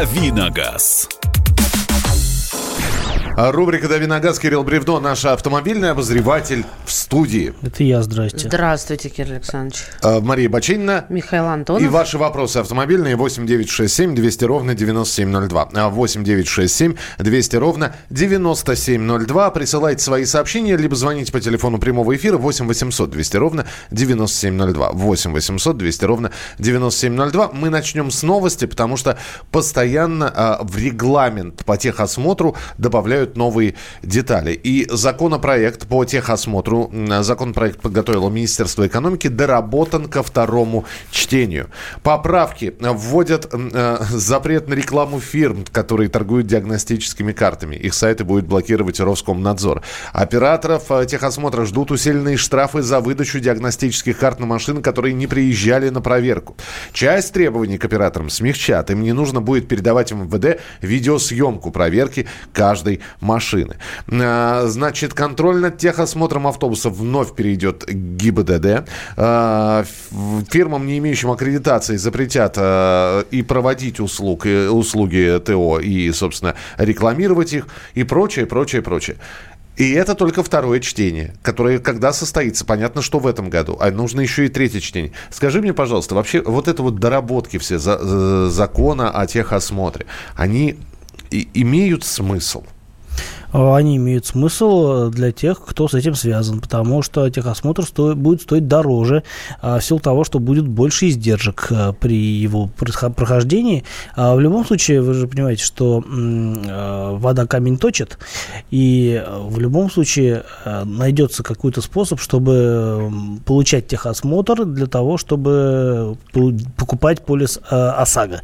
«Давиногаз». А рубрика «Дави на газ» Кирилл Бревдо, наш автомобильный обозреватель в студии. Это я, здрасте. Здравствуйте, Кирилл Александрович. А, Мария Бачинина. Михаил Антонов. И ваши вопросы автомобильные 8967 200 ровно 9702. А 8967 200 ровно 9702. Присылайте свои сообщения, либо звоните по телефону прямого эфира 8 800 200 ровно 9702. 8 800 200 ровно 9702. Мы начнем с новости, потому что постоянно а, в регламент по техосмотру добавляют новые детали. И законопроект по техосмотру, законопроект подготовило Министерство экономики, доработан ко второму чтению. Поправки вводят э, запрет на рекламу фирм, которые торгуют диагностическими картами. Их сайты будет блокировать Роскомнадзор. Операторов э, техосмотра ждут усиленные штрафы за выдачу диагностических карт на машины, которые не приезжали на проверку. Часть требований к операторам смягчат. Им не нужно будет передавать МВД видеосъемку проверки каждой машины. А, значит, контроль над техосмотром автобусов вновь перейдет к ГИБДД. А, фирмам, не имеющим аккредитации, запретят а, и проводить услуг, услуги ТО, и, собственно, рекламировать их, и прочее, прочее, прочее. И это только второе чтение, которое когда состоится, понятно, что в этом году, а нужно еще и третье чтение. Скажи мне, пожалуйста, вообще вот это вот доработки все за, закона о техосмотре, они и, имеют смысл? Э, они имеют смысл э, для тех, кто с этим связан, потому что техосмотр стоит, будет стоить дороже а, в силу того, что будет больше издержек при его прохождении. А в любом случае, вы же понимаете, что вода камень точит, и в любом случае найдется какой-то способ, чтобы получать техосмотр для того, чтобы покупать полис ОСАГО.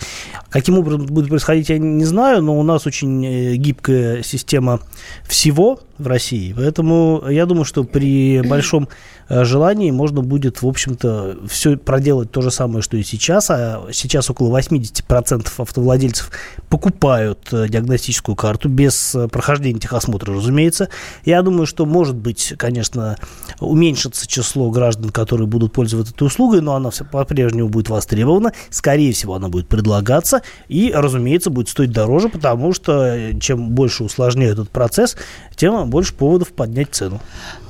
Каким образом будет происходить, я не знаю, но у нас очень гибкая система всего в России. Поэтому я думаю, что при большом э, желании можно будет, в общем-то, все проделать то же самое, что и сейчас. А сейчас около 80% автовладельцев покупают э, диагностическую карту без э, прохождения техосмотра, разумеется. Я думаю, что, может быть, конечно, уменьшится число граждан, которые будут пользоваться этой услугой, но она по-прежнему будет востребована. Скорее всего, она будет предлагаться и, разумеется, будет стоить дороже, потому что чем больше усложняют этот процесс, тем больше поводов поднять цену.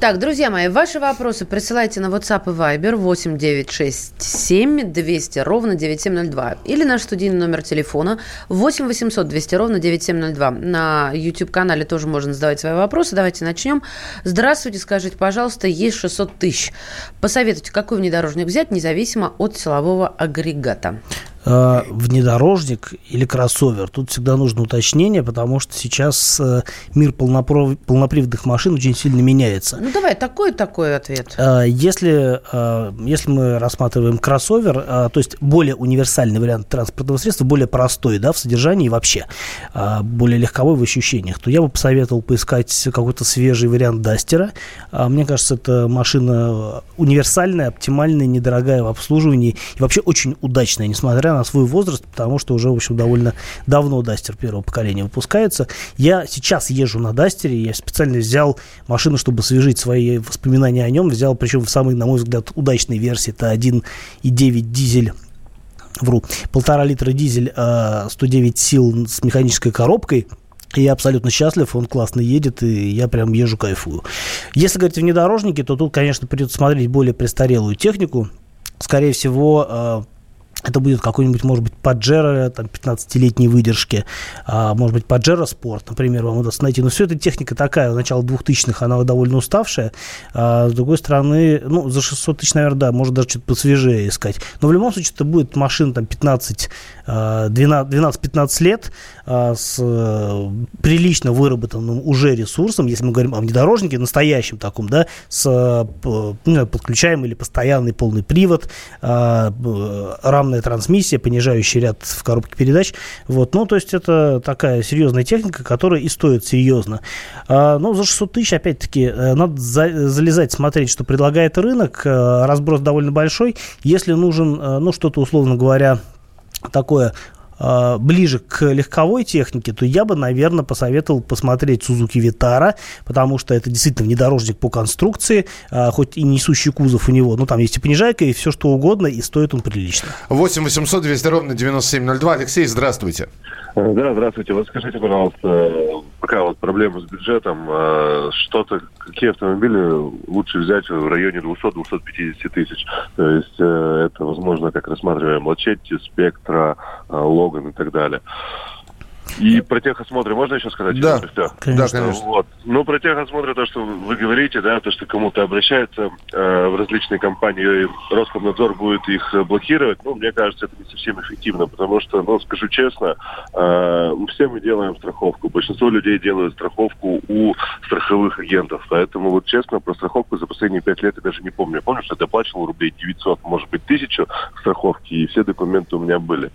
Так, друзья мои, ваши вопросы присылайте на WhatsApp и Viber 8 967 200 ровно 9702 или наш студийный номер телефона 8 800 200 ровно 9702. На YouTube-канале тоже можно задавать свои вопросы. Давайте начнем. Здравствуйте, скажите, пожалуйста, есть 600 тысяч. Посоветуйте, какой внедорожник взять, независимо от силового агрегата. Э, внедорожник или кроссовер. Тут всегда нужно уточнение, потому что сейчас э, мир полнопров... полноприводных машин очень сильно меняется. Ну давай, такой такой ответ. Э, если, если мы рассматриваем кроссовер, то есть более универсальный вариант транспортного средства, более простой да, в содержании и вообще, более легковой в ощущениях, то я бы посоветовал поискать какой-то свежий вариант Дастера. Мне кажется, это машина универсальная, оптимальная, недорогая в обслуживании и вообще очень удачная, несмотря на свой возраст, потому что уже, в общем, довольно давно Дастер первого поколения выпускается. Я сейчас езжу на Дастере, я специально взял машину, чтобы освежить свои воспоминания о нем, взял, причем в самой, на мой взгляд, удачной версии, это 1,9 дизель вру, полтора литра дизель, 109 э, сил с механической коробкой, я абсолютно счастлив, он классно едет, и я прям езжу, кайфую. Если говорить о внедорожнике, то тут, конечно, придется смотреть более престарелую технику. Скорее всего, э, это будет какой-нибудь, может быть, Паджеро, там, 15-летней выдержки, а, может быть, Паджеро Спорт, например, вам удастся найти. Но все это техника такая, начало 2000-х, она довольно уставшая. А, с другой стороны, ну, за 600 тысяч, наверное, да, может даже что-то посвежее искать. Но в любом случае, это будет машина там 15, 12-15 лет а, с а, прилично выработанным уже ресурсом, если мы говорим о внедорожнике, настоящем таком, да, с ну, подключаемый или постоянный полный привод, а, рамная трансмиссия, понижающий ряд в коробке передач. Вот, ну, то есть это такая серьезная техника, которая и стоит серьезно. А, ну, за 600 тысяч, опять-таки, э, надо за, залезать, смотреть, что предлагает рынок. Э, разброс довольно большой. Если нужен, э, ну, что-то, условно говоря, такое э, ближе к легковой технике, то я бы, наверное, посоветовал посмотреть Suzuki Vitara, потому что это действительно внедорожник по конструкции, э, хоть и несущий кузов у него, ну, там есть и понижайка, и все что угодно, и стоит он прилично. 8 800 200 ровно 9702. Алексей, здравствуйте. Да, здравствуйте. Вот скажите, пожалуйста, пока вот проблема с бюджетом, э, что-то, какие автомобили лучше взять в районе 200-250 тысяч? То есть э, это, возможно, как рассматриваем Лачетти, Спектра, э, Логан и так далее. И про техосмотры можно еще сказать? Да, конечно. Да, конечно. Вот. Ну, про техосмотры, то, что вы говорите, да, то, что кому-то обращается э, в различные компании, и Роскомнадзор будет их блокировать, ну, мне кажется, это не совсем эффективно, потому что, ну, скажу честно, э, все мы делаем страховку. Большинство людей делают страховку у страховых агентов. Поэтому, вот честно, про страховку за последние пять лет я даже не помню. Я помню, что я доплачивал рублей 900, может быть, тысячу страховки, и все документы у меня были.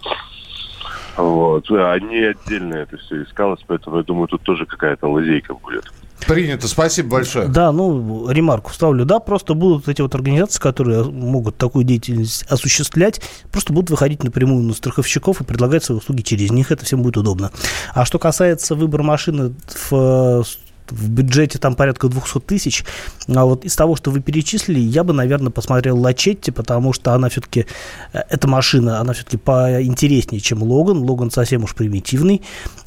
Вот. Они отдельно это все искалось, поэтому я думаю, тут тоже какая-то лазейка будет. Принято, спасибо большое. Да, ну, ремарку ставлю, да, просто будут эти вот организации, которые могут такую деятельность осуществлять, просто будут выходить напрямую на страховщиков и предлагать свои услуги через них, это всем будет удобно. А что касается выбора машины в в бюджете там порядка 200 тысяч. А вот из того, что вы перечислили, я бы, наверное, посмотрел Лачетти, потому что она все-таки, э, эта машина, она все-таки поинтереснее, чем Логан. Логан совсем уж примитивный.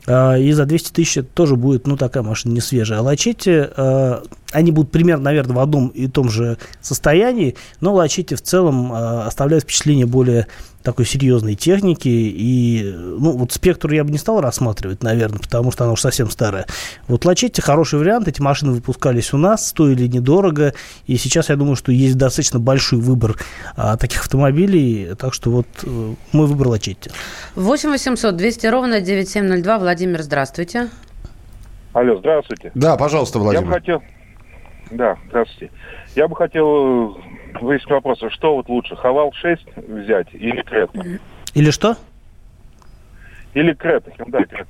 А, и за 200 тысяч это тоже будет, ну, такая машина не свежая. А Лачетти, э, они будут примерно, наверное, в одном и том же состоянии, но Лачетти в целом э, оставляет впечатление более такой серьезной техники. И, ну, вот спектр я бы не стал рассматривать, наверное, потому что она уж совсем старая. Вот Лачетти хороший вариант. Эти машины выпускались у нас, стоили недорого. И сейчас я думаю, что есть достаточно большой выбор а, таких автомобилей. Так что вот э, мой выбор Лачетти. 8 800 200 ровно 9702. Владимир, здравствуйте. Алло, здравствуйте. Да, пожалуйста, Владимир. Я бы хотел... Да, здравствуйте. Я бы хотел выяснить вопрос, а что вот лучше, Хавал 6 взять или Крета? Или что? Или Крета, Hyundai Крета.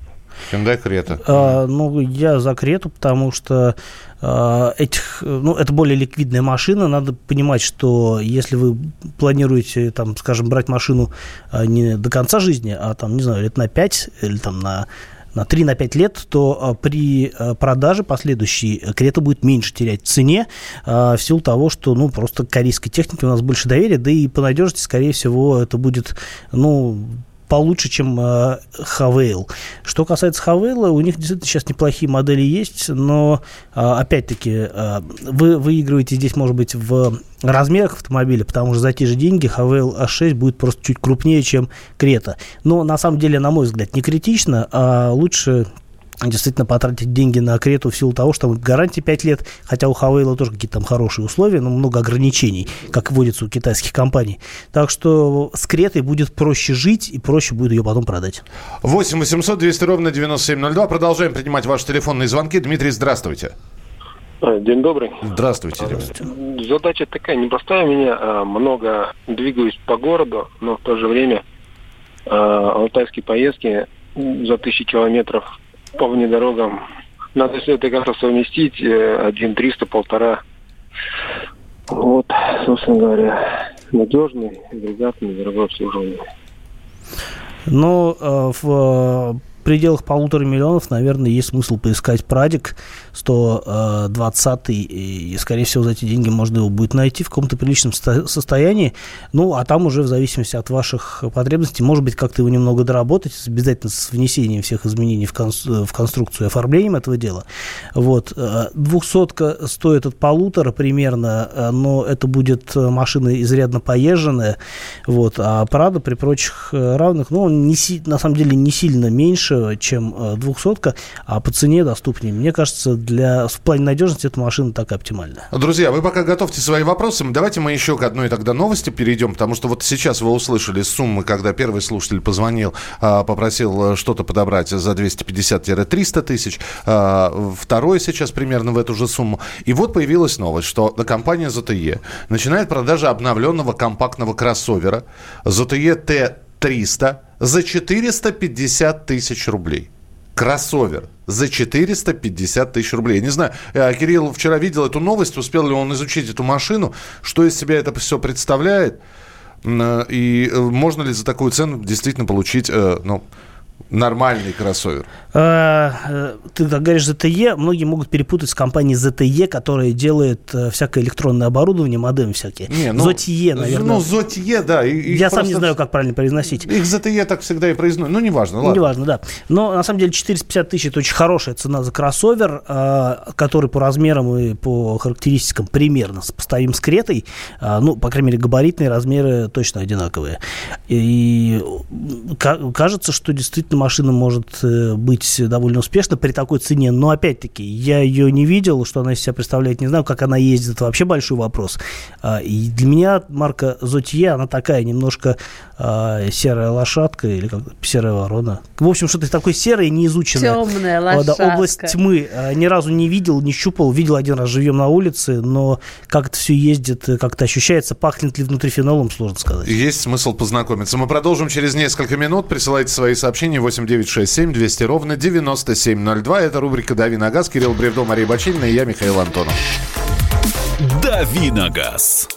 Hyundai Крета. А, ну, я за Крету, потому что а, этих, ну, это более ликвидная машина. Надо понимать, что если вы планируете, там, скажем, брать машину а, не до конца жизни, а там, не знаю, лет на 5 или там на на 3 на 5 лет, то а, при а, продаже последующей Крета будет меньше терять в цене а, в силу того, что ну, просто корейской технике у нас больше доверия, да и по надежности, скорее всего, это будет ну, получше, чем э. Что касается Хавейла, у них действительно сейчас неплохие модели есть, но э, опять-таки э, вы выигрываете здесь, может быть, в размерах автомобиля, потому что за те же деньги Хавейл А6 будет просто чуть крупнее, чем Крета. Но на самом деле, на мой взгляд, не критично, а лучше действительно потратить деньги на Крету в силу того, что там гарантия 5 лет, хотя у Хавейла тоже какие-то там хорошие условия, но много ограничений, как вводится у китайских компаний. Так что с Кретой будет проще жить и проще будет ее потом продать. 8 800 200 ровно 9702. Продолжаем принимать ваши телефонные звонки. Дмитрий, здравствуйте. А, день добрый. Здравствуйте, Дмитрий. Задача такая непростая у меня. А, много двигаюсь по городу, но в то же время а, алтайские поездки за тысячи километров по внедорогам. Надо все это как-то совместить. Э, один триста, полтора. Вот, собственно говоря, надежный, агрегатный, дорогой обслуживание. Но э, в пределах полутора миллионов, наверное, есть смысл поискать Прадик 120 и, скорее всего, за эти деньги можно его будет найти в каком-то приличном состоянии. Ну, а там уже в зависимости от ваших потребностей, может быть, как-то его немного доработать, обязательно с внесением всех изменений в, кон в конструкцию и оформлением этого дела. Вот. Э, двухсотка стоит от полутора примерно, э, но это будет машина изрядно поезженная. Вот. А Прада при прочих э, равных, ну, он не, на самом деле не сильно меньше, дешевле, чем э, двухсотка, а по цене доступнее. Мне кажется, для, в плане надежности эта машина так оптимальная. Друзья, вы пока готовьте свои вопросы. Давайте мы еще к одной тогда новости перейдем, потому что вот сейчас вы услышали суммы, когда первый слушатель позвонил, а, попросил э, что-то подобрать за 250-300 тысяч, а, второй сейчас примерно в эту же сумму. И вот появилась новость, что компания ZTE начинает продажи обновленного компактного кроссовера ZTE T 300 за 450 тысяч рублей. Кроссовер за 450 тысяч рублей. Не знаю, э, Кирилл вчера видел эту новость, успел ли он изучить эту машину, что из себя это все представляет. И можно ли за такую цену действительно получить, ну, нормальный кроссовер? Э, э, ты так говоришь ZTE, многие могут перепутать с компанией ZTE, которая делает э, всякое электронное оборудование, модемы всякие. Не, ну, ZTE, наверное. Ну, ZTE, да. Я сам не знаю, как правильно произносить. Их ZTE так всегда и произносят. Ну, неважно, ладно. Неважно, да. Но, на самом деле, 450 тысяч – это очень хорошая цена за кроссовер, который по размерам и по характеристикам примерно сопоставим с Кретой. Ну, по крайней мере, габаритные размеры точно одинаковые. И кажется, что действительно машина может быть быть довольно успешно при такой цене. Но опять-таки, я ее не видел, что она из себя представляет, не знаю, как она ездит, это вообще большой вопрос. А, и для меня марка Зотье, она такая немножко а, серая лошадка или как серая ворона. В общем, что-то такое серое, неизученное. Темная лошадка. Да, область тьмы. А, ни разу не видел, не щупал. Видел один раз живем на улице, но как это все ездит, как-то ощущается, пахнет ли внутри фенолом, сложно сказать. Есть смысл познакомиться. Мы продолжим через несколько минут. Присылайте свои сообщения 8967 200 ровно 9702. Это рубрика «Дави на газ». Кирилл Бревдо, Мария Бачинина и я, Михаил Антонов. «Дави на газ».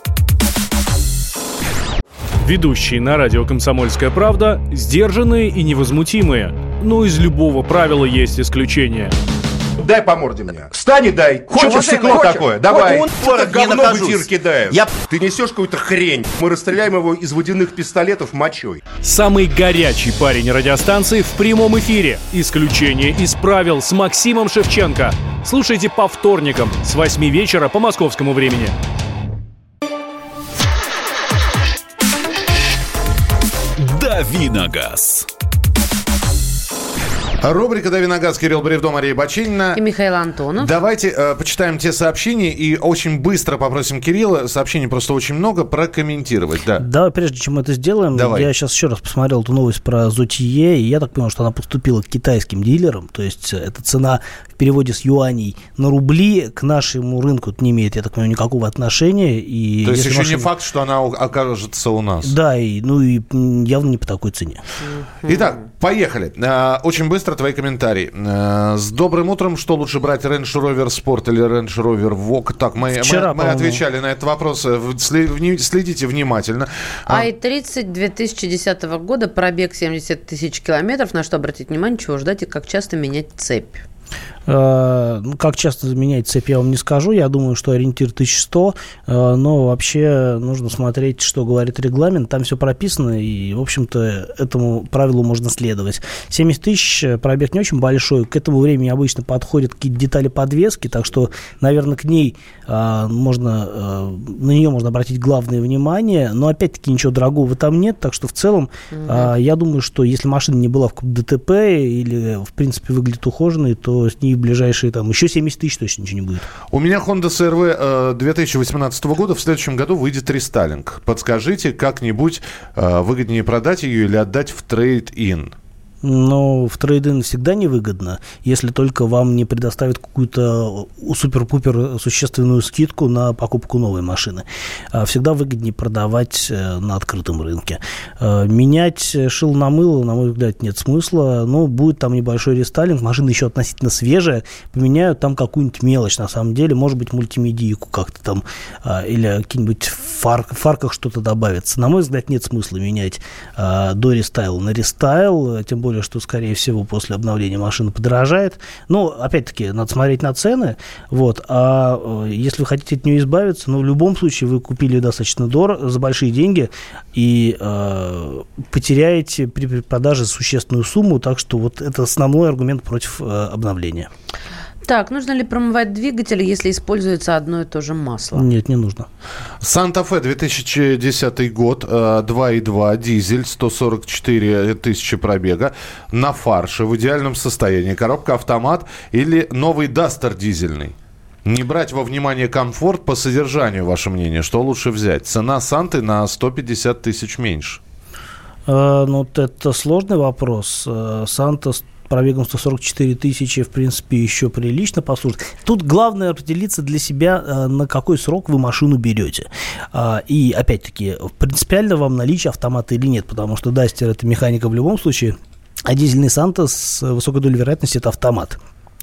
Ведущие на радио «Комсомольская правда» сдержанные и невозмутимые. Но из любого правила есть исключение – Дай по морде мне. Встань и дай. Хочешь стекло хочешь? такое? Давай. Он это говно в эфир кидает. Я... Ты несешь какую-то хрень. Мы расстреляем его из водяных пистолетов мочой. Самый горячий парень радиостанции в прямом эфире. Исключение из правил с Максимом Шевченко. Слушайте по вторникам с 8 вечера по московскому времени. Давиногаз. Рубрика «Дави на газ» Кирилл Бревдо, Мария Бачинина. И Михаил Антонов. Давайте э, почитаем те сообщения и очень быстро попросим Кирилла, сообщений просто очень много, прокомментировать. Да. Давай, прежде чем мы это сделаем, Давай. я сейчас еще раз посмотрел эту новость про Зотие, и я так понял, что она поступила к китайским дилерам, то есть э, эта цена в переводе с юаней на рубли к нашему рынку не имеет, я так понимаю, никакого отношения. И то есть еще машина... не факт, что она окажется у нас. Да, и, ну и явно не по такой цене. Итак, поехали. Э, очень быстро твои комментарии. Э, с добрым утром. Что лучше брать, Range Rover Sport или Range Rover Vogue? Так, мы, Вчера, мы, мы отвечали на этот вопрос. Э, следите внимательно. АИ-30 2010 года, пробег 70 тысяч километров. На что обратить внимание, чего ждать и как часто менять цепь? Э, ну, как часто менять цепь, я вам не скажу. Я думаю, что ориентир 1100, э, но вообще нужно смотреть, что говорит регламент. Там все прописано, и, в общем-то, этому правилу можно следовать. 70 тысяч, э, пробег не очень большой. К этому времени обычно подходят какие-то детали подвески, так что, наверное, к ней можно, на нее можно обратить главное внимание. Но, опять-таки, ничего дорогого там нет, так что, в целом, угу. я думаю, что если машина не была в ДТП или, в принципе, выглядит ухоженной, то с ней в ближайшие там еще 70 тысяч точно ничего не будет. У меня Honda CRV 2018 э, года в следующем году выйдет рестайлинг. Подскажите, как-нибудь э, выгоднее продать ее или отдать в трейд-ин? Но в трейд-ин всегда невыгодно, если только вам не предоставят какую-то супер-пупер существенную скидку на покупку новой машины. А всегда выгоднее продавать э, на открытом рынке. Э, менять шил на мыло, на мой взгляд, нет смысла. Но будет там небольшой рестайлинг, машина еще относительно свежая, поменяют там какую-нибудь мелочь на самом деле, может быть, мультимедийку как-то там, а, или какие-нибудь фар, фарках что-то добавится. На мой взгляд, нет смысла менять а, до рестайла на рестайл, тем более более, что, скорее всего, после обновления машина подорожает. Но, опять-таки, надо смотреть на цены. Вот. А э, если вы хотите от нее избавиться, ну, в любом случае, вы купили достаточно дорого, за большие деньги, и э, потеряете при продаже существенную сумму. Так что вот это основной аргумент против э, обновления. Так, нужно ли промывать двигатель, если используется одно и то же масло? Нет, не нужно. Санта-Фе 2010 год, 2,2, э, дизель, 144 тысячи пробега, на фарше, в идеальном состоянии. Коробка автомат или новый Дастер дизельный? Не брать во внимание комфорт по содержанию, ваше мнение, что лучше взять? Цена Санты на 150 тысяч меньше. Э, ну, это сложный вопрос. Э, Санта пробегом 144 тысячи, в принципе, еще прилично послужит. Тут главное определиться для себя, э, на какой срок вы машину берете. А, и, опять-таки, принципиально вам наличие автомата или нет, потому что Дастер – это механика в любом случае, а дизельный Санта с высокой долей вероятности – это автомат.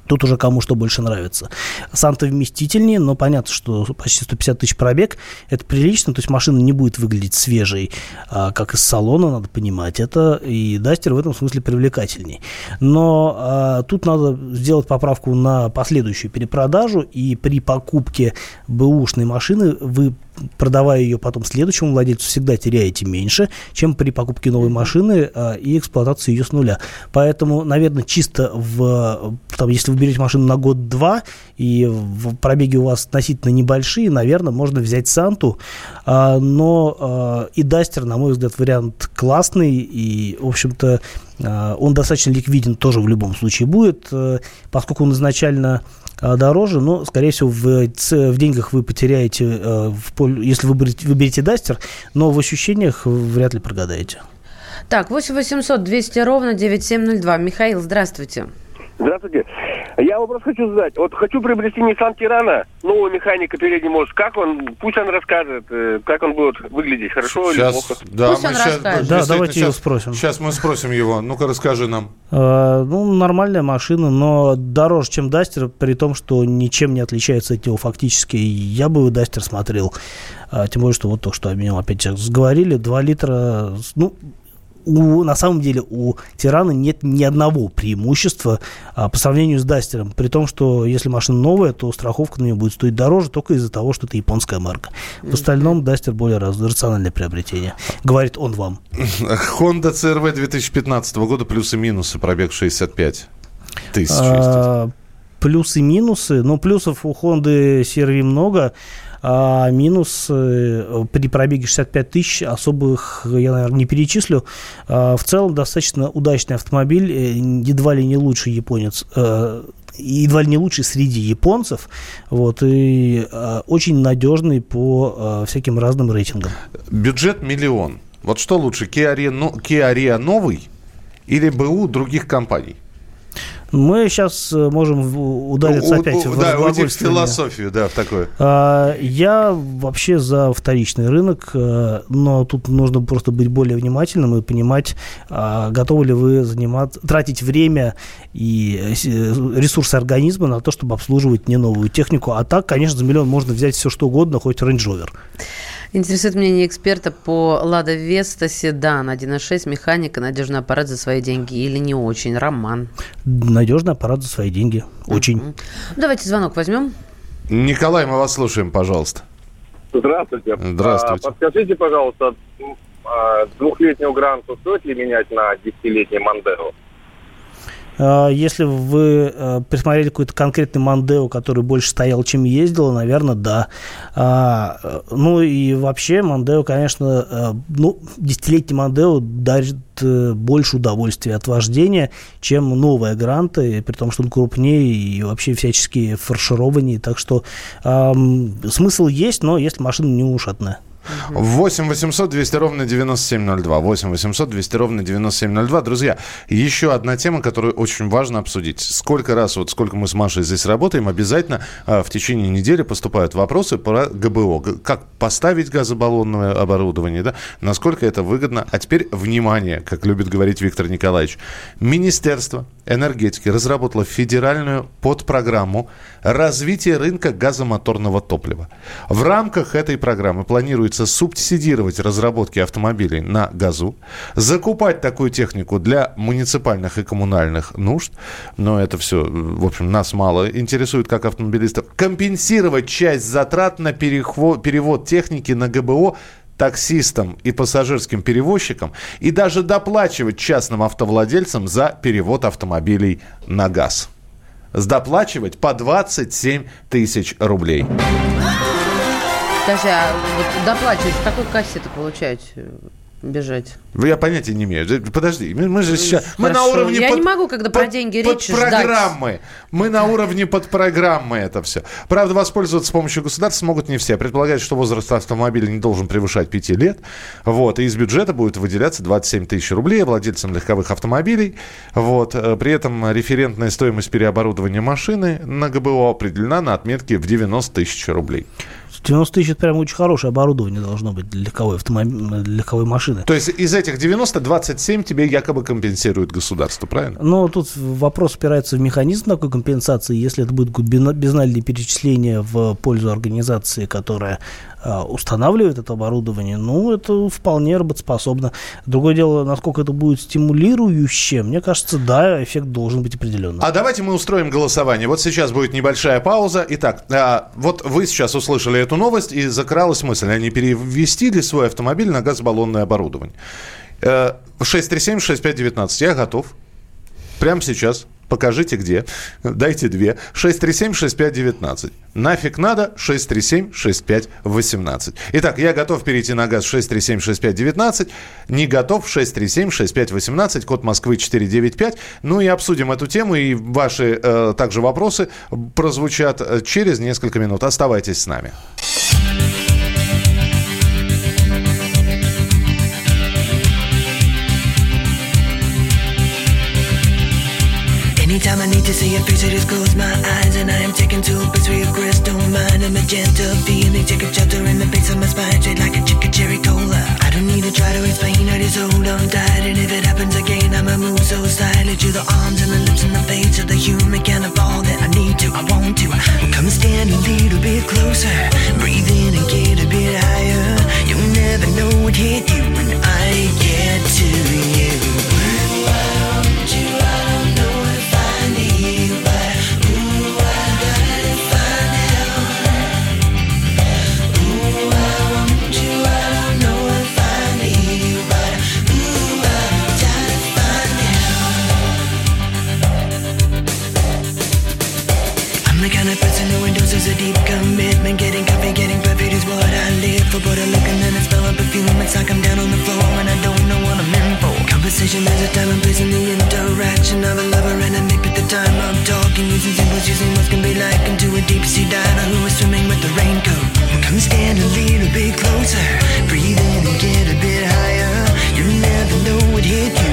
Тут уже кому что больше нравится. Санта вместительнее, но понятно, что почти 150 тысяч пробег – это прилично, то есть машина не будет выглядеть свежей, а, как из салона, надо понимать это, и Дастер в этом смысле привлекательней. Но а, тут надо сделать поправку на последующую перепродажу, и при покупке бэушной машины вы продавая ее потом следующему владельцу, всегда теряете меньше, чем при покупке новой машины а, и эксплуатации ее с нуля. Поэтому, наверное, чисто в, там, если вы берете машину на год-два, и в пробеги у вас относительно небольшие, наверное, можно взять Санту, а, но а, и Дастер, на мой взгляд, вариант классный, и, в общем-то, он достаточно ликвиден тоже в любом случае будет, а, поскольку он изначально дороже, но, скорее всего, в, в деньгах вы потеряете, э, в, если вы выберете, выберете Дастер, но в ощущениях вряд ли прогадаете. Так, 8 800 200 ровно 9702. Михаил, здравствуйте. Здравствуйте. Я вопрос хочу задать. Вот хочу приобрести Nissan Тирана, нового механика передний мост. Как он, пусть он расскажет, э, как он будет выглядеть, хорошо сейчас, или плохо? Да, пусть мы он сейчас, расскажет. Да, давайте сейчас, его спросим. Сейчас мы спросим его. Ну-ка, расскажи нам. Э, ну, нормальная машина, но дороже, чем Дастер, при том, что ничем не отличается от него фактически. Я бы Дастер смотрел. А, тем более, что вот только что о нем опять сговорили. 2 литра, ну, у, на самом деле у Тирана нет ни одного преимущества а, по сравнению с Дастером. При том, что если машина новая, то страховка на нее будет стоить дороже только из-за того, что это японская марка. В остальном Дастер более раз, рациональное приобретение. Говорит он вам. Honda CRV 2015 года плюсы-минусы, пробег 65 тысяч. А, плюсы-минусы. Ну, плюсов у Honda CRV много. А минус э, при пробеге 65 тысяч особых я, наверное, не перечислю. А, в целом достаточно удачный автомобиль, э, едва ли не лучший японец э, едва ли не лучший среди японцев, вот, и э, очень надежный по э, всяким разным рейтингам. Бюджет миллион. Вот что лучше, Kia Rio, Kia Rio новый или БУ других компаний? Мы сейчас можем удариться У- опять у- в да, уйти в философию, да, в такое. А, Я вообще за вторичный рынок, э, но тут нужно просто быть более внимательным и понимать, а, готовы ли вы заниматься, тратить время и э, ресурсы организма на то, чтобы обслуживать не новую технику. А так, конечно, за миллион можно взять все что угодно, хоть Range Rover. Интересует мнение эксперта по Лада Веста Седан 1.6, механика, надежный аппарат за свои деньги или не очень? Роман. Надежный аппарат за свои деньги. Очень. Ну, Давайте звонок возьмем. Николай, мы вас слушаем, пожалуйста. Здравствуйте. Здравствуйте. А, подскажите, пожалуйста, а, двухлетнюю гранту стоит ли менять на десятилетний Мандео? А, Если вы э, присмотрели какой-то конкретный Мандео, который больше стоял, чем ездил, наверное, да. А, э, Ну и вообще Мандео, конечно, ну, десятилетний Мандео дарит э, больше удовольствия от вождения, чем новая Гранта, и при том, что он крупнее и вообще всячески фаршированнее. Так что ам, смысл есть, но если машина не ушатная. 8 800 200 ровно 9702. 8 800 200 ровно 9702. Друзья, еще одна тема, которую очень важно обсудить. Сколько раз, вот сколько мы с Машей здесь работаем, обязательно а, в течение недели поступают вопросы про ГБО. Как поставить газобаллонное оборудование, да? насколько это выгодно. А теперь внимание, как любит говорить Виктор Николаевич. Министерство энергетики разработало федеральную подпрограмму развития рынка газомоторного топлива. В рамках этой программы планируется субсидировать разработки автомобилей на газу, закупать такую технику для муниципальных и коммунальных нужд, но это все, в общем, нас мало интересует как автомобилистов, компенсировать часть затрат на перехво- перевод техники на ГБО таксистам и пассажирским перевозчикам и даже доплачивать частным автовладельцам за перевод автомобилей на газ. Доплачивать по 27 тысяч рублей. Скажи, а вот доплачивать, в какой кассе это получать? Бежать. Я понятия не имею. Подожди, мы, же сейчас... Мы на уровне Я под- не могу, когда про деньги под речь, ждать. программы. Мы на уровне под программы это все. Правда, воспользоваться помощью государства смогут не все. Предполагается, что возраст автомобиля не должен превышать 5 лет. Вот. И из бюджета будет выделяться 27 тысяч рублей владельцам легковых автомобилей. Вот. Э, При этом референтная стоимость переоборудования машины на ГБО определена на отметке в 90 тысяч рублей. 90 тысяч это прям очень хорошее оборудование должно быть для легковой, автомобиль, для легковой машины. То есть из этих 90 27 тебе якобы компенсирует государство, правильно? Но тут вопрос упирается в механизм такой компенсации. Если это будет безнальные перечисления в пользу организации, которая устанавливает это оборудование, ну, это вполне работоспособно. Другое дело, насколько это будет стимулирующе, мне кажется, да, эффект должен быть определенным. А давайте мы устроим голосование. Вот сейчас будет небольшая пауза. Итак, а, вот вы сейчас услышали эту новость, и закралась мысль, а не перевести ли свой автомобиль на газобаллонное оборудование? 637-6519, э, я готов. Прямо сейчас. Покажите где. Дайте две. 637-6519. Нафиг надо? 637-6518. Итак, я готов перейти на газ 637-6519. Не готов? 637-6518. Код Москвы 495. Ну и обсудим эту тему. И ваши э, также вопросы прозвучат э, через несколько минут. Оставайтесь с нами. Anytime I need to see your face, I just close my eyes And I am taken to a where your crystal mind. A magenta feeling, take a shelter in the base of my spine Straight like a chicken cherry cola. I don't need to try to explain, I just hold on tight And if it happens again, I'ma move so silently To the arms and the lips and the face of the human kind of all that I need to, I want to. Come stand a little bit closer Breathe in and get a bit higher. You'll never know what hit you deep commitment. Getting coffee, getting perfect is what I live for. But I look and then I smell a perfume. It's like I'm down on the floor and I don't know what I'm in for. Conversation, there's a time and place in the interaction of a lover and a mate. But the time I'm talking using symbols, using what can be like into a deep sea diver who is swimming with the raincoat. Come stand a little bit closer. Breathe in and get a bit higher. You never know what hit you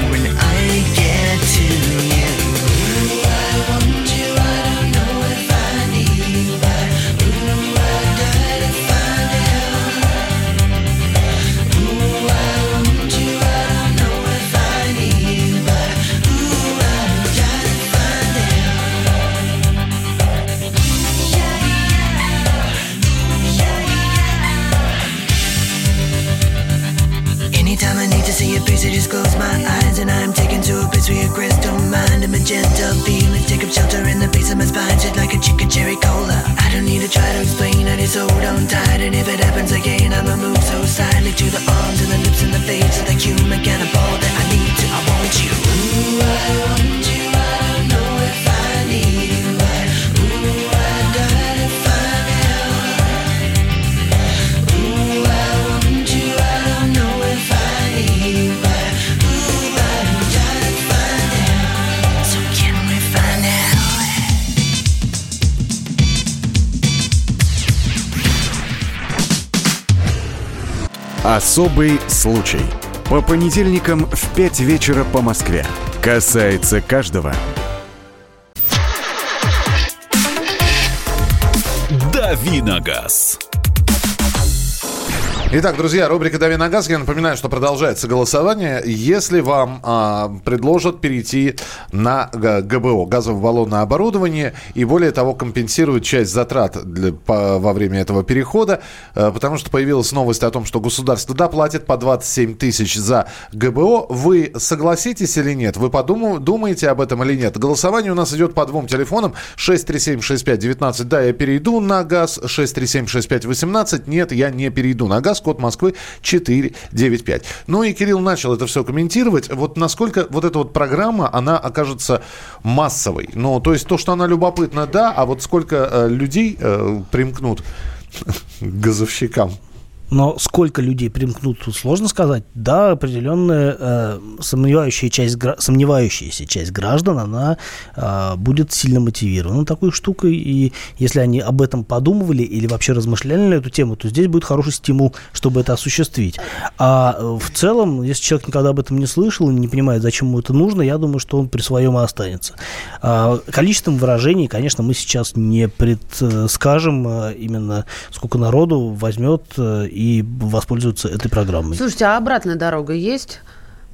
Особый случай. По понедельникам в 5 вечера по Москве. Касается каждого. Давиногаз. Итак, друзья, рубрика «Дави на газ». Я напоминаю, что продолжается голосование. Если вам а, предложат перейти на ГБО, газово-баллонное оборудование, и более того, компенсируют часть затрат для, по, во время этого перехода, а, потому что появилась новость о том, что государство доплатит по 27 тысяч за ГБО. Вы согласитесь или нет? Вы подумаете думаете об этом или нет? Голосование у нас идет по двум телефонам. 6376519. Да, я перейду на газ. 6376518. Нет, я не перейду на газ код Москвы 495. Ну и Кирилл начал это все комментировать. Вот насколько вот эта вот программа, она окажется массовой. Ну, то есть то, что она любопытна, да, а вот сколько э, людей э, примкнут к газовщикам Но сколько людей примкнут, тут сложно сказать. Да, определенная э, сомневающая часть, сомневающаяся часть граждан, она э, будет сильно мотивирована такой штукой. И если они об этом подумывали или вообще размышляли на эту тему, то здесь будет хороший стимул, чтобы это осуществить. А э, в целом, если человек никогда об этом не слышал и не понимает, зачем ему это нужно, я думаю, что он при своем и останется. А, количеством выражений, конечно, мы сейчас не предскажем а, именно, сколько народу возьмет э, и и воспользуются этой программой. Слушайте, а обратная дорога есть?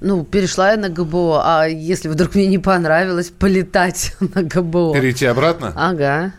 Ну, перешла я на ГБО, а если вдруг мне не понравилось полетать на ГБО? Перейти обратно? Ага.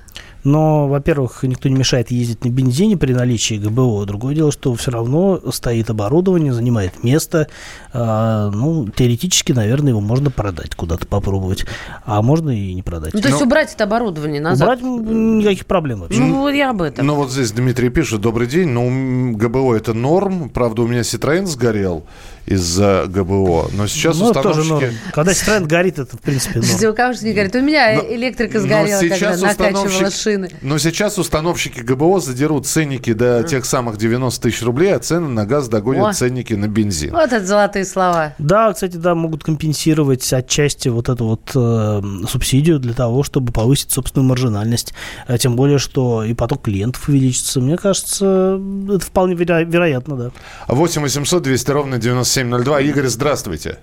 Но, во-первых, никто не мешает ездить на бензине при наличии ГБО. Другое дело, что все равно стоит оборудование, занимает место. А, ну, теоретически, наверное, его можно продать куда-то попробовать. А можно и не продать. Ну, то есть Но... убрать это оборудование назад? Убрать никаких проблем вообще. Ну, вот я об этом. Ну, вот здесь Дмитрий пишет. Добрый день. Ну, ГБО это норм. Правда, у меня Citroёn сгорел из-за ГБО. Но сейчас ну, установщики... Тоже Когда Citroёn горит, это, в принципе, норм. У кого не горит. У меня но, электрика сгорела, когда накачивала шины. Но сейчас установщики ГБО задерут ценники до тех самых 90 тысяч рублей, а цены на газ догонят О. ценники на бензин. Вот это золотые слова. Да, кстати, да, могут компенсировать отчасти вот эту вот э, субсидию для того, чтобы повысить собственную маржинальность. А тем более, что и поток клиентов увеличится. Мне кажется, это вполне веро- вероятно, да. 8 800 200 ровно 9702. Игорь, здравствуйте.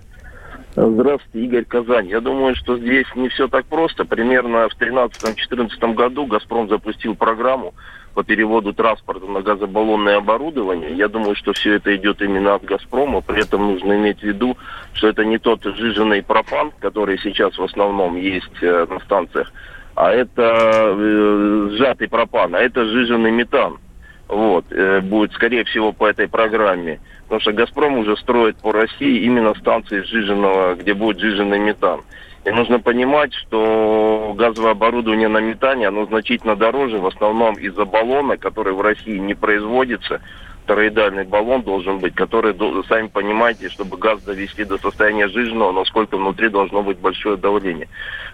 Здравствуйте, Игорь Казань. Я думаю, что здесь не все так просто. Примерно в 2013-2014 году «Газпром» запустил программу по переводу транспорта на газобаллонное оборудование. Я думаю, что все это идет именно от «Газпрома». При этом нужно иметь в виду, что это не тот жиженый пропан, который сейчас в основном есть э, на станциях, а это э, сжатый пропан, а это жиженый метан. Вот, э, будет, скорее всего, по этой программе. Потому что «Газпром» уже строит по России именно станции сжиженного, где будет сжиженный метан. И нужно понимать, что газовое оборудование на метане, оно значительно дороже, в основном из-за баллона, который в России не производится. Тороидальный баллон должен быть, который, сами понимаете, чтобы газ довести до состояния жиженного, насколько внутри должно быть большое давление.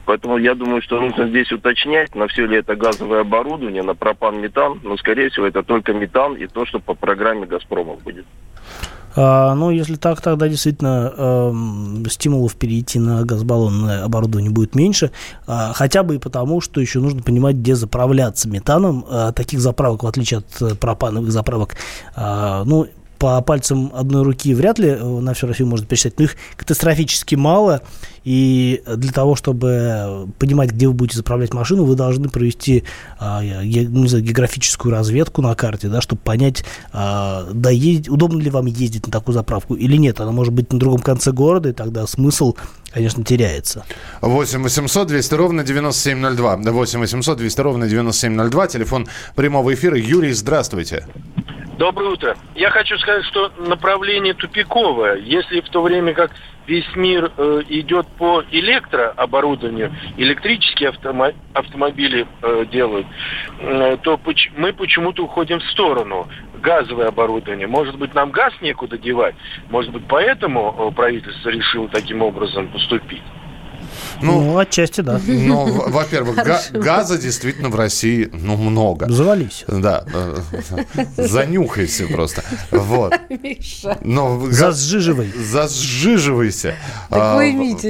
Поэтому я думаю, что нужно здесь уточнять, на все ли это газовое оборудование, на пропан-метан, но, скорее всего, это только метан и то, что по программе «Газпрома» будет. А, ну, если так, тогда действительно э, стимулов перейти на газобаллонное оборудование будет меньше. А, хотя бы и потому, что еще нужно понимать, где заправляться метаном. А, таких заправок, в отличие от э, пропановых заправок, а, ну, по пальцам одной руки вряд ли э, на всю Россию можно пересчитать, но их катастрофически мало. И для того, чтобы понимать, где вы будете заправлять машину, вы должны провести не знаю, географическую разведку на карте, да, чтобы понять, а, доедет, удобно ли вам ездить на такую заправку или нет. Она может быть на другом конце города, и тогда смысл, конечно, теряется. 8 800 200 ровно 9702. 8 800 200 ровно 9702. Телефон прямого эфира. Юрий, здравствуйте. Доброе утро. Я хочу сказать, что направление тупиковое. Если в то время как весь мир э, идет по электрооборудованию, электрические автомо- автомобили э, делают, э, то поч- мы почему-то уходим в сторону газовое оборудование. Может быть, нам газ некуда девать. Может быть, поэтому э, правительство решило таким образом поступить. Ну, ну отчасти, да. Ну, во-первых, га- газа действительно в России, ну, много. Завались. Да. Занюхайся просто. Вот. Но, Зажиживай. Зажиживайся. А,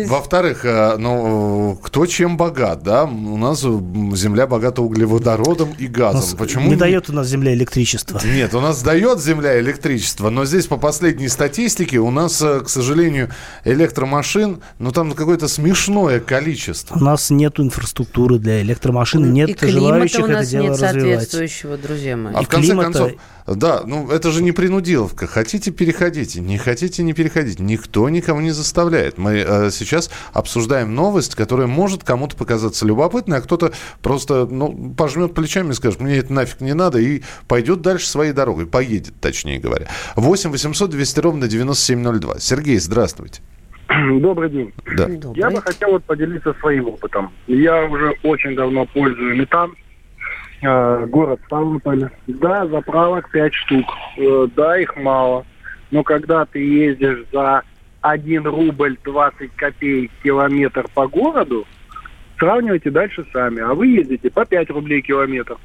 во-вторых, э, ну, кто чем богат, да? У нас земля богата углеводородом и газом. Почему? Не дает у нас земля электричество. Нет, у нас дает земля электричество, но здесь по последней статистике у нас, э, к сожалению, электромашин, ну, там какое-то смешное количество. У нас нет инфраструктуры для электромашин, нет и желающих у нас это дело нет развивать. соответствующего, друзья мои. А и в конце климата... концов, да, ну это же не принудиловка. Хотите, переходите. Не хотите, не переходите. Никто никого не заставляет. Мы э, сейчас обсуждаем новость, которая может кому-то показаться любопытной, а кто-то просто ну, пожмет плечами и скажет, мне это нафиг не надо, и пойдет дальше своей дорогой. Поедет, точнее говоря. 8 800 200 ровно 9702. Сергей, здравствуйте. Добрый день. Да. Добрый. Я бы хотел вот поделиться своим опытом. Я уже очень давно пользую метан. Э, город Ставрополь. Да, заправок 5 штук. Э, да, их мало. Но когда ты ездишь за 1 рубль 20 копеек километр по городу, сравнивайте дальше сами. А вы ездите по 5 рублей километр.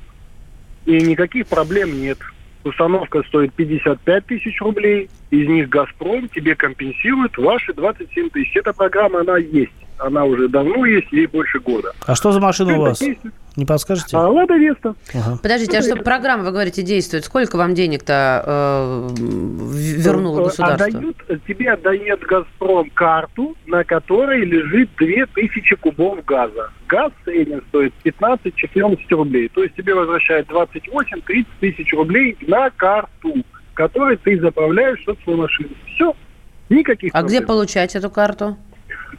И никаких проблем нет. Установка стоит 55 тысяч рублей, из них «Газпром» тебе компенсирует ваши 27 тысяч. Эта программа, она есть. Она уже давно есть, ей больше года. А что за машина Это у вас? действует. Не подскажете? А, «Лада Веста». Ага. Подождите, а что программа, вы говорите, действует? Сколько вам денег-то э, вернуло Э, государство? Отдают, тебе отдает «Газпром» карту, на которой лежит 2000 кубов газа. Газ в среднем стоит 15-14 рублей. То есть тебе возвращают 28-30 тысяч рублей на карту, которой ты заправляешь собственную машину. Все. Никаких А где проблем. получать эту карту?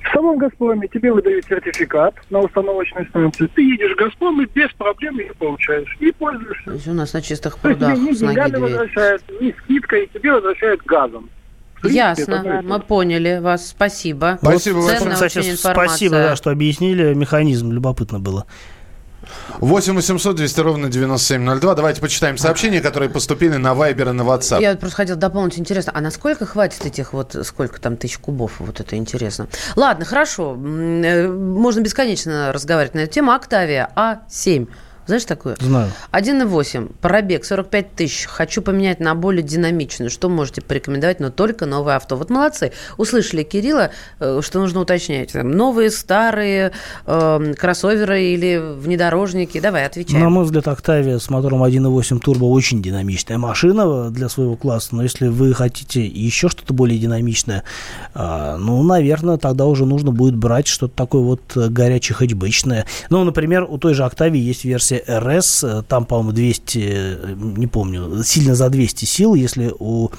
В самом «Газпроме» тебе выдают сертификат на установочной станции. Ты едешь в «Газпром» и без проблем ее получаешь. И пользуешься. То есть у нас на чистых То есть прудах с ноги возвращают, ни скидкой, тебе возвращают газом. Ясно, мы поняли вас, спасибо. Спасибо Ценная очень информация. спасибо, да, что объяснили механизм. Любопытно было. 8 800 200 ровно 9702. Давайте почитаем сообщения, которые поступили на Viber и на WhatsApp. Я просто хотела дополнить, интересно, а насколько хватит этих вот, сколько там тысяч кубов, вот это интересно. Ладно, хорошо, э, можно бесконечно разговаривать на эту тему. Октавия А7, знаешь такое? Знаю. 1,8, пробег 45 тысяч, хочу поменять на более динамичную. Что можете порекомендовать, но только новое авто? Вот молодцы, услышали Кирилла, э, что нужно уточнять. Там, новые, старые, э, кроссоверы или внедорожники? Давай, отвечай. На мой взгляд, Octavia с мотором 1.8 турбо очень динамичная машина для своего класса. Но если вы хотите еще что-то более динамичное, а, ну, наверное, тогда уже нужно будет брать что-то такое вот э, горячее хэтчбэчное. Ну, например, у той же Octavia есть версия RS, э, там, по-моему, 200, э, не помню, сильно за 200 сил. Если у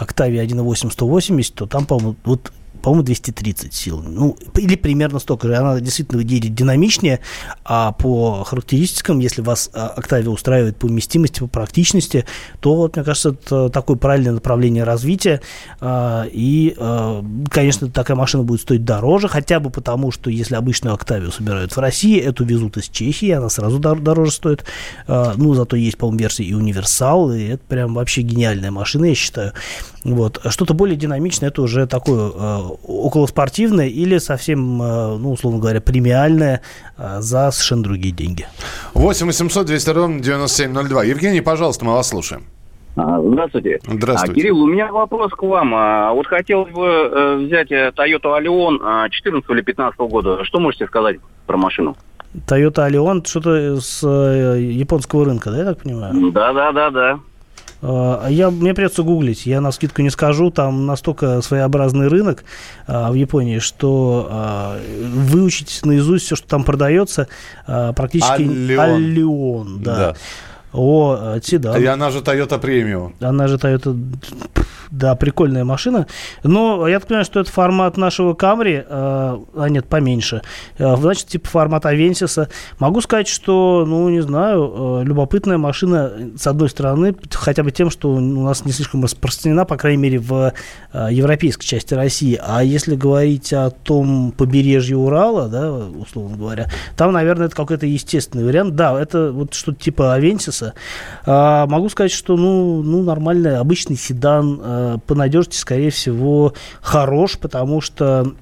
Octavia 1.8 180, то там, по-моему, вот по-моему, 230 сил. Ну, или примерно столько же. Она действительно едет динамичнее, а по характеристикам, если вас а, Octavia устраивает по вместимости, по практичности, то, вот, мне кажется, это такое правильное направление развития. А, И, а, конечно, такая машина будет стоить дороже, хотя бы потому, что если обычную Octavia собирают в России, эту везут из Чехии, она сразу дор- дороже стоит. Ну, зато есть, по-моему, версия и универсал, и это прям вообще гениальная машина, я считаю. Вот. Что-то более динамичное, это уже такое э, околоспортивное или совсем, э, ну, условно говоря, премиальное э, за совершенно другие деньги. 8 800 200 ровно 9702. Евгений, пожалуйста, мы вас слушаем. А, Здравствуйте. Здравствуйте. А, Кирилл, у меня вопрос к вам. А, Вот хотелось бы э, взять э, Toyota Allion а, 14 или 15 года. Что можете сказать про машину? Toyota Allion, что-то с э, японского рынка, да, я так понимаю? Да, да, да, да. А Я, мне придется гуглить, я на скидку не скажу, там настолько своеобразный рынок а, в Японии, что а, выучить наизусть все, что там продается, а, практически... Allion. Allion, да. Да. О, седан. И она же Toyota Premium. Она же Toyota, да, прикольная машина. Но я так понимаю, что это формат нашего Camry, э, а нет, поменьше. Э, значит, типа формат Авенсиса. Могу сказать, что, ну, не знаю, э, любопытная машина, с одной стороны, хотя бы тем, что у нас не слишком распространена, по крайней мере, в э, европейской части России. А если говорить о том побережье Урала, да, условно говоря, там, наверное, это какой-то естественный вариант. Да, это вот что-то типа Авенсиса. А, могу сказать, что, ну, ну, нормальный, обычный седан, э, по надежности, скорее всего, хорош, потому что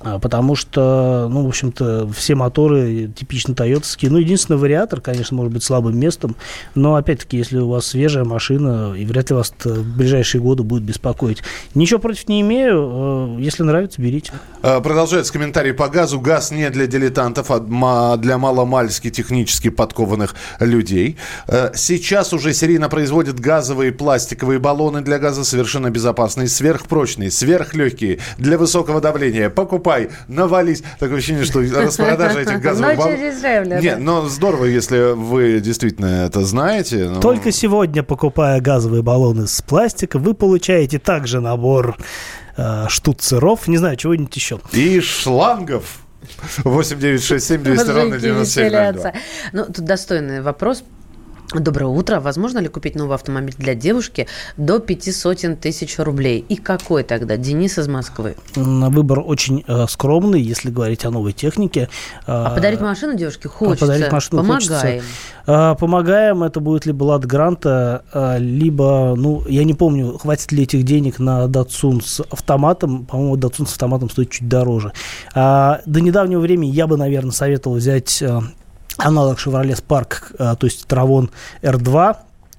Потому что, ну, в общем-то, все моторы типично тойотовские. Ну, единственный вариатор, конечно, может быть слабым местом. Но, опять-таки, если у вас свежая машина, и вряд ли вас в ближайшие годы будет беспокоить. Ничего против не имею. э, Если нравится, берите. Э, Продолжается комментарий по газу. Газ не для дилетантов, а для маломальски технически подкованных людей. Э, Сейчас уже серийно производят газовые пластиковые баллоны для газа совершенно безопасные, сверхпрочные, сверхлегкие, для высокого давления. Покупай, навались. Такое ощущение, что распродажа этих газовых Но баллонов... Нет, да. но здорово, если вы действительно это знаете. Ну, Только сегодня, покупая газовые баллоны с пластика, вы получаете также набор э, штуцеров, не знаю, чего-нибудь еще. И шлангов. 8 9 6 7 200 ровно Мужики 9702. веселятся. Ну, тут достойный вопрос. Доброе утро. Возможно ли купить новый автомобиль для девушки до пяти сотен тысяч рублей? И какой тогда? Денис из Москвы. М, Выбор очень э, скромный, если говорить о новой технике. А подарить машину девушке А хочется. подарить машину Помогаем. хочется. А, Помогаем, это будет либо Лад Гранта, а, либо, ну, я не помню, хватит ли этих денег на Датсун с автоматом. По-моему, Датсун с автоматом стоит чуть дороже. А, До недавнего времени я бы, наверное, советовал взять а, аналог Chevrolet Spark, а, то есть Travon R2,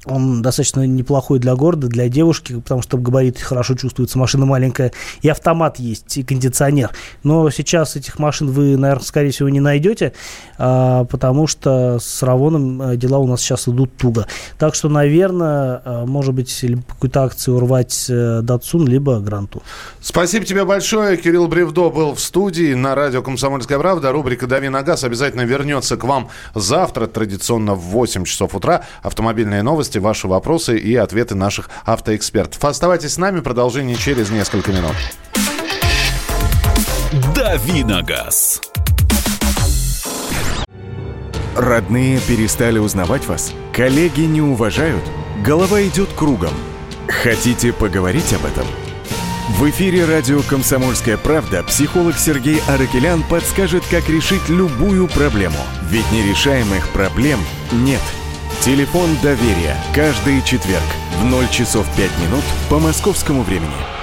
он достаточно неплохой для города, для девушки, потому что габарит хорошо чувствуется, машина маленькая, и автомат есть, и кондиционер. Но сейчас этих машин вы, наверное, скорее всего, не найдете, а, потому что с Равоном э, дела у нас сейчас идут туго. Так что, наверное, э, может быть, какую-то акцию урвать э, Датсун, либо Гранту. Спасибо тебе большое. Кирилл Бревдо был в студии на радио «Комсомольская правда». Рубрика «Дави на газ» обязательно вернется к вам завтра, традиционно в 8 часов утра. Автомобильные новости, ваши вопросы и ответы наших автоэкспертов. Оставайтесь с нами, продолжение через несколько минут. «Дави на газ». Родные перестали узнавать вас? Коллеги не уважают? Голова идет кругом. Хотите поговорить об этом? В эфире радио «Комсомольская правда» психолог Сергей Аракелян подскажет, как решить любую проблему. Ведь нерешаемых проблем нет. Телефон доверия. Каждый четверг в 0 часов 5 минут по московскому времени.